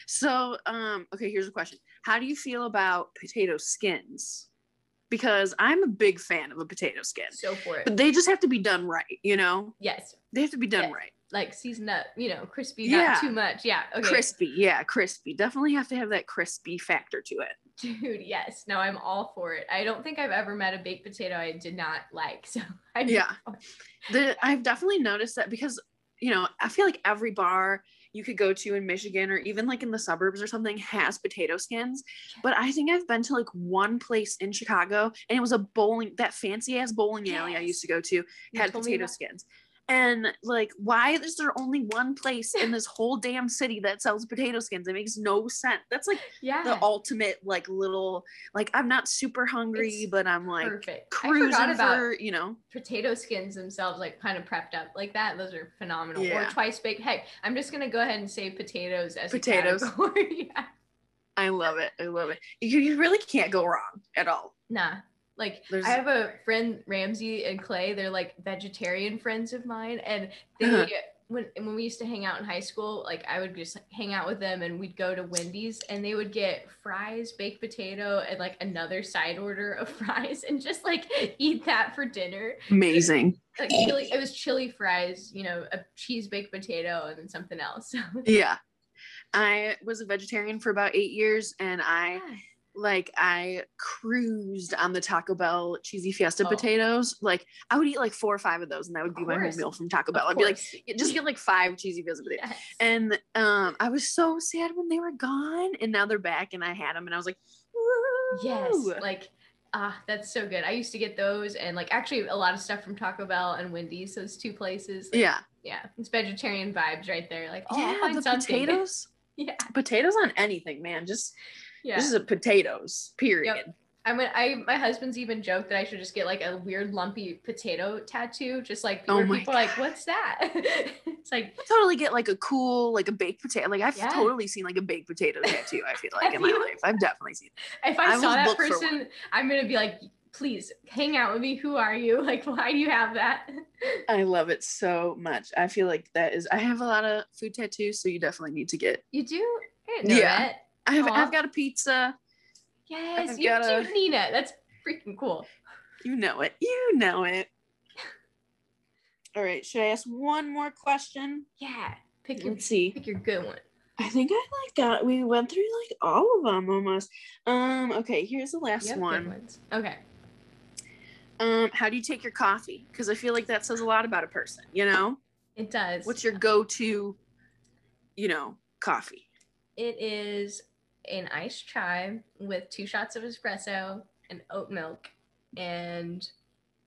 So, um, okay, here's a question. How do you feel about potato skins? Because I'm a big fan of a potato skin, So for it, but they just have to be done right, you know? yes, They have to be done Yeah. right. Like seasoned up, you know, crispy, Yeah. not too much. Yeah, okay, Crispy, yeah, crispy. Definitely have to have that crispy factor to it. dude. Yes, no, I'm all for it. I don't think I've ever met a baked potato I did not like. So I Yeah. The, I've definitely noticed that because, you know, I feel like every bar you could go to in Michigan or even like in the suburbs or something has potato skins. But I think I've been to like one place in Chicago and it was a bowling, that fancy ass bowling alley I used to go to had potato skins. And like, why is there only one place in this whole damn city that sells potato skins? It makes no sense. That's like Yeah, the ultimate, like little, like I'm not super hungry, It's but I'm like perfect. Cruising about for, you know, potato skins themselves like kind of prepped up like that those are phenomenal or twice baked heck i'm just gonna go ahead and say potatoes as Potatoes. yeah. I love it. I love it. You, you really can't go wrong at all. nah like There's- i have a friend ramsey and clay they're like vegetarian friends of mine and they Uh-huh. when when we used to hang out in high school like i would just hang out with them and we'd go to wendy's and they would get fries baked potato and like another side order of fries and just like eat that for dinner Amazing. like chili it was chili fries you know a cheese baked potato and then something else Yeah. I was a vegetarian for about eight years and I Yeah. Like I cruised on the Taco Bell cheesy fiesta Oh. potatoes. Like I would eat like four or five of those and that would be my whole meal from Taco Bell. Of I'd be like, "Yeah, just get like five cheesy fiesta potatoes. Yes. And um I was so sad when they were gone and now they're back and I had them and I was like, yes like ah that's so good i used to get those and like actually a lot of stuff from taco bell and wendy's those two places Like, Yeah. yeah it's vegetarian vibes right there like oh yeah, the something. potatoes. yeah Potatoes on anything, man. Just yeah this is a potatoes, period. I mean, I my husband's even joked that I should just get like a weird lumpy potato tattoo, just like Oh people are like, "What's that?" it's like, totally get like a cool like a baked potato like i've Yeah. totally seen like a baked potato tattoo i feel like in my life i've definitely seen if I, I saw that person, I'm gonna be like, "Please hang out with me. Who are you? Like, why do you have that?" i love it so much i feel like that is i have a lot of food tattoos so you definitely need to get You do? I Yeah. that. I have i've got a pizza Yes, I've you got a- do, Nina. That's freaking cool. you know it you know it all right should i ask one more question Yeah, pick your let's see pick your good one. i think i like got we went through like all of them almost um okay here's the last You have good one ones. Okay. um how do you take your coffee because i feel like that says a lot about a person you know It does. what's your go-to you know coffee It is an iced chai with two shots of espresso and oat milk, and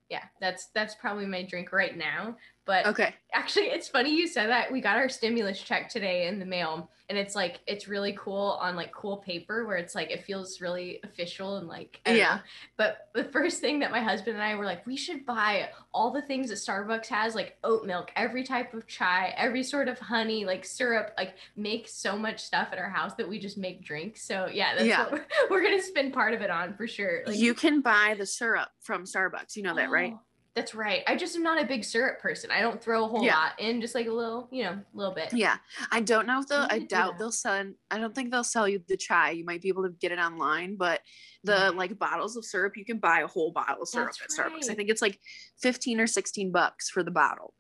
yeah, that's that's probably my drink right now. But okay actually, it's funny you said that. We got our stimulus check today in the mail, and it's like it's really cool on like cool paper where it's like it feels really official and like Yeah. know. But the first thing that my husband and I were like, we should buy all the things that Starbucks has, like oat milk, every type of chai, every sort of honey, like syrup, like make so much stuff at our house that we just make drinks. So yeah, that's Yeah. what we're, we're gonna spend part of it on for sure. Like, you can buy the syrup from starbucks you know that right Oh, That's right. I just am not a big syrup person. I don't throw a whole Yeah. lot in, just like a little, you know, a little bit. yeah i don't know if they'll I i need do doubt they'll sell i don't think they'll sell you the chai you might be able to get it online but the Yeah. like bottles of syrup you can buy a whole bottle of syrup That's at starbucks i think it's like 15 or 16 bucks for the bottle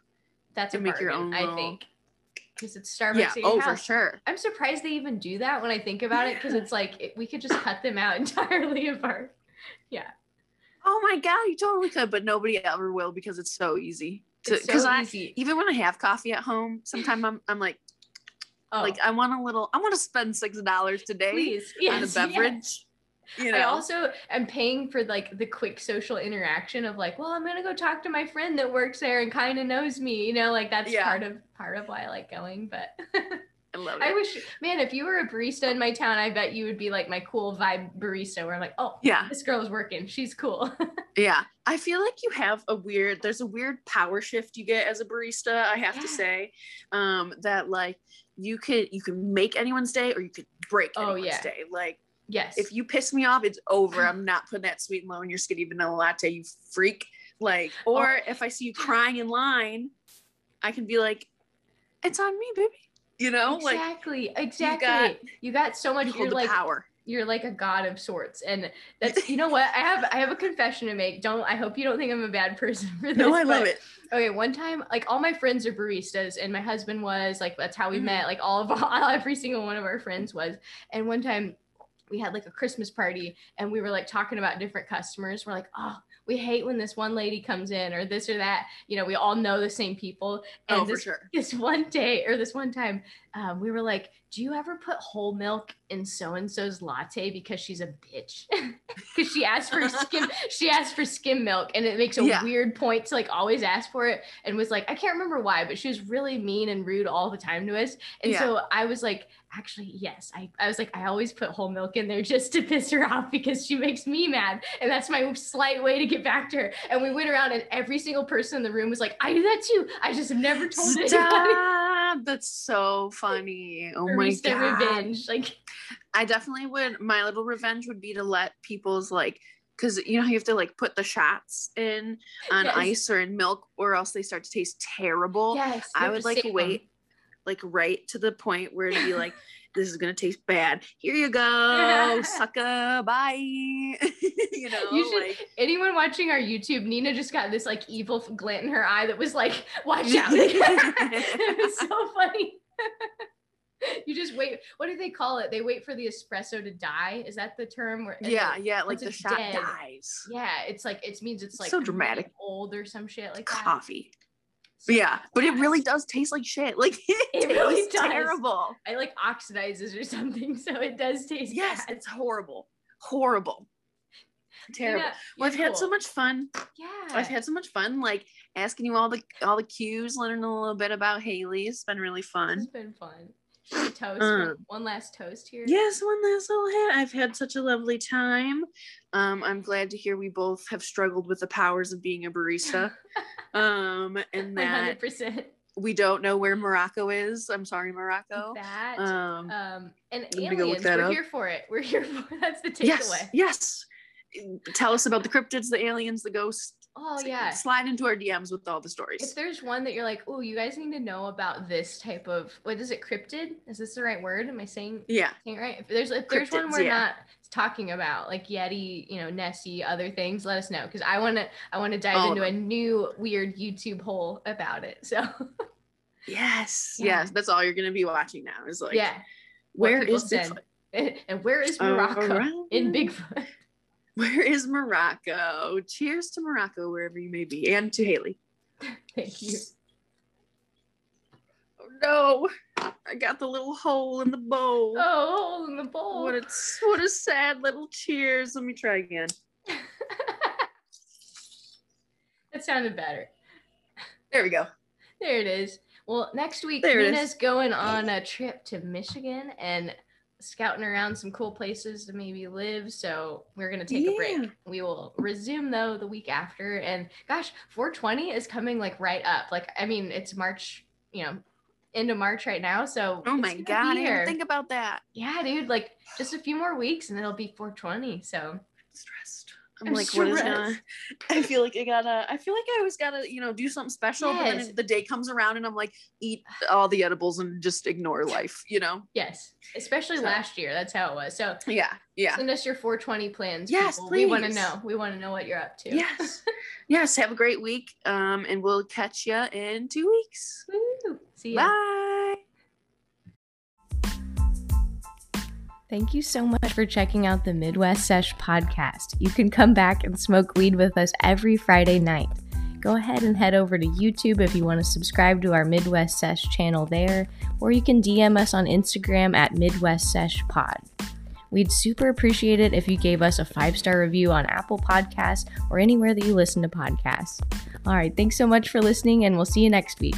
That's a to make your own I think. Because it's Starbucks yeah oh for sure I'm surprised they even do that when I think about it, because it's like it, we could just cut them out entirely of our. Oh my god you totally could but nobody ever will because it's so easy because so i easy. even when i have coffee at home sometimes i'm, I'm like Oh, Like I want a little. I want to spend six dollars today please. on a beverage. yes. You know. I also am paying for like the quick social interaction of like, well, I'm gonna go talk to my friend that works there and kind of knows me. You know, like that's Yeah. part of part of why I like going. But I love I it. wish, man, if you were a barista in my town, I bet you would be like my cool vibe barista, where I'm like, oh, Yeah. this girl's working. She's cool. Yeah. I feel like you have a weird there's a weird power shift you get as a barista, I have Yeah. to say. Um that like you could you can make anyone's day or you could break Oh, anyone's yeah. day. Like yes. if you piss me off, it's over. I'm not putting that sweet and low in your skinny vanilla latte, you freak. Like, or Oh. if I see you crying in line, I can be like, it's on me, baby. You know, like exactly, exactly. got- you got so much. you You're like power. you're like a god of sorts, and that's you know what I have. I have a confession to make. Don't I hope you don't think I'm a bad person for this. No, I love it. Okay, one time, like all my friends are baristas, and my husband was like that's how we Mhm. met. Like all of all, every single one of our friends was. And one time, we had like a Christmas party, and we were like talking about different customers. We're like, oh, we hate when this one lady comes in, or this or that. You know, we all know the same people. Oh, and Oh, for this, sure. this one day, or this one time, um, we were like, do you ever put whole milk in so and so's latte because she's a bitch? Because she asked for skim, she asked for skim milk, and it makes a Yeah. weird point to like always ask for it, and was like, I can't remember why, but she was really mean and rude all the time to us, and Yeah. so I was like, actually, yes, I, I was like, I always put whole milk in there just to piss her off because she makes me mad, and that's my slight way to get back to her. And we went around, and every single person in the room was like, I do that too. I just have never told anybody. Stop. That's so funny. Oh my god. revenge, like. I definitely would. My little revenge would be to let people's like, because you know you have to like put the shots in on Yes. ice or in milk, or else they start to taste terrible. Yes, I would like wait, like right to the point where it'd be like, this is gonna taste bad. Here you go, sucker. Bye. you know, You should- like Anyone watching our YouTube, Nina just got this like evil glint in her eye that was like, "Watch out!" it was so funny. you just wait. What do they call it? They wait for the espresso to die. Is that the term? Where yeah, then- yeah, like the shot dead, dies. Yeah, it's like it means it's like So dramatic. old or some shit like that. So Yeah, but it really does taste like shit. Like it, It really tastes does. terrible. I like oxidizes or something, so it does taste. Yes, bad. it's horrible. Horrible. Terrible. Nina, Well, I've you're had so much fun. Yeah, I've had so much fun, like asking you all the all the cues, learning a little bit about Haley. It's been really It's fun. been fun. Toast? Um, one, last toast here. Yes, one last little hit. I've had such a lovely time. Um, I'm glad to hear we both have struggled with the powers of being a barista. um, and that hundred percent. we don't know where Morocco is. I'm sorry, Morocco. That. Um, Um, and I'm gonna go look aliens, we're up. here for it. We're here for that's the yes, takeaway. yes. Tell us about the cryptids, the aliens, the ghosts. Oh yeah. Slide into our DMs with all the stories. If there's one that you're like, oh, you guys need to know about this type of what is it, cryptid? Is this the right word? Am I saying yeah. saying right? If there's if there's one we're yeah. not talking about, like Yeti, you know, Nessie, other things, let us know because I wanna I wanna dive All into a new weird YouTube hole about it. So Yes. Yeah. Yes. That's all you're gonna be watching now. Is like yeah. where people. Bigfoot? And where is Oh, Morocco Around- in Bigfoot? Where is Morocco? Cheers to Morocco, wherever you may be, and to Haley. Thank you. Oh no! I got the little hole in the bowl. Oh, hole in the bowl. What a what a sad little cheers. Let me try again. that sounded better. There we go. There it is. Well, next week There Nina's going on a trip to Michigan and scouting around some cool places to maybe live. So we're gonna take a break. We will resume though the week after. And gosh, 420 is coming like right up. Like I mean, it's March, you know, into March right now. So Oh my god! I think about that. yeah, dude. Like just a few more weeks and it'll be 420. So I'm stressed. I'm, I'm like, what is gonna? I feel like I gotta. I feel like I always gotta, you know, do something special. But Yes. then the day comes around and I'm like, eat all the edibles and just ignore life. You know? yes, especially So- last year. That's how it was. So Yeah. Yeah. Send us your 420 plans. Yes, people. We want to know. We want to know what you're up to. Yes. yes. Have a great week. Um, and we'll catch you in two weeks. Woo. See you. Bye. Thank you so much for checking out the Midwest Sesh podcast. You can come back and smoke weed with us every Friday night. go ahead and head over to YouTube if you want to subscribe to our Midwest Sesh channel there, or you can DM us on Instagram at Midwest Sesh Pod. We'd super appreciate it if you gave us a five star review on Apple Podcasts or anywhere that you listen to podcasts. All right, thanks so much for listening, and we'll see you next week.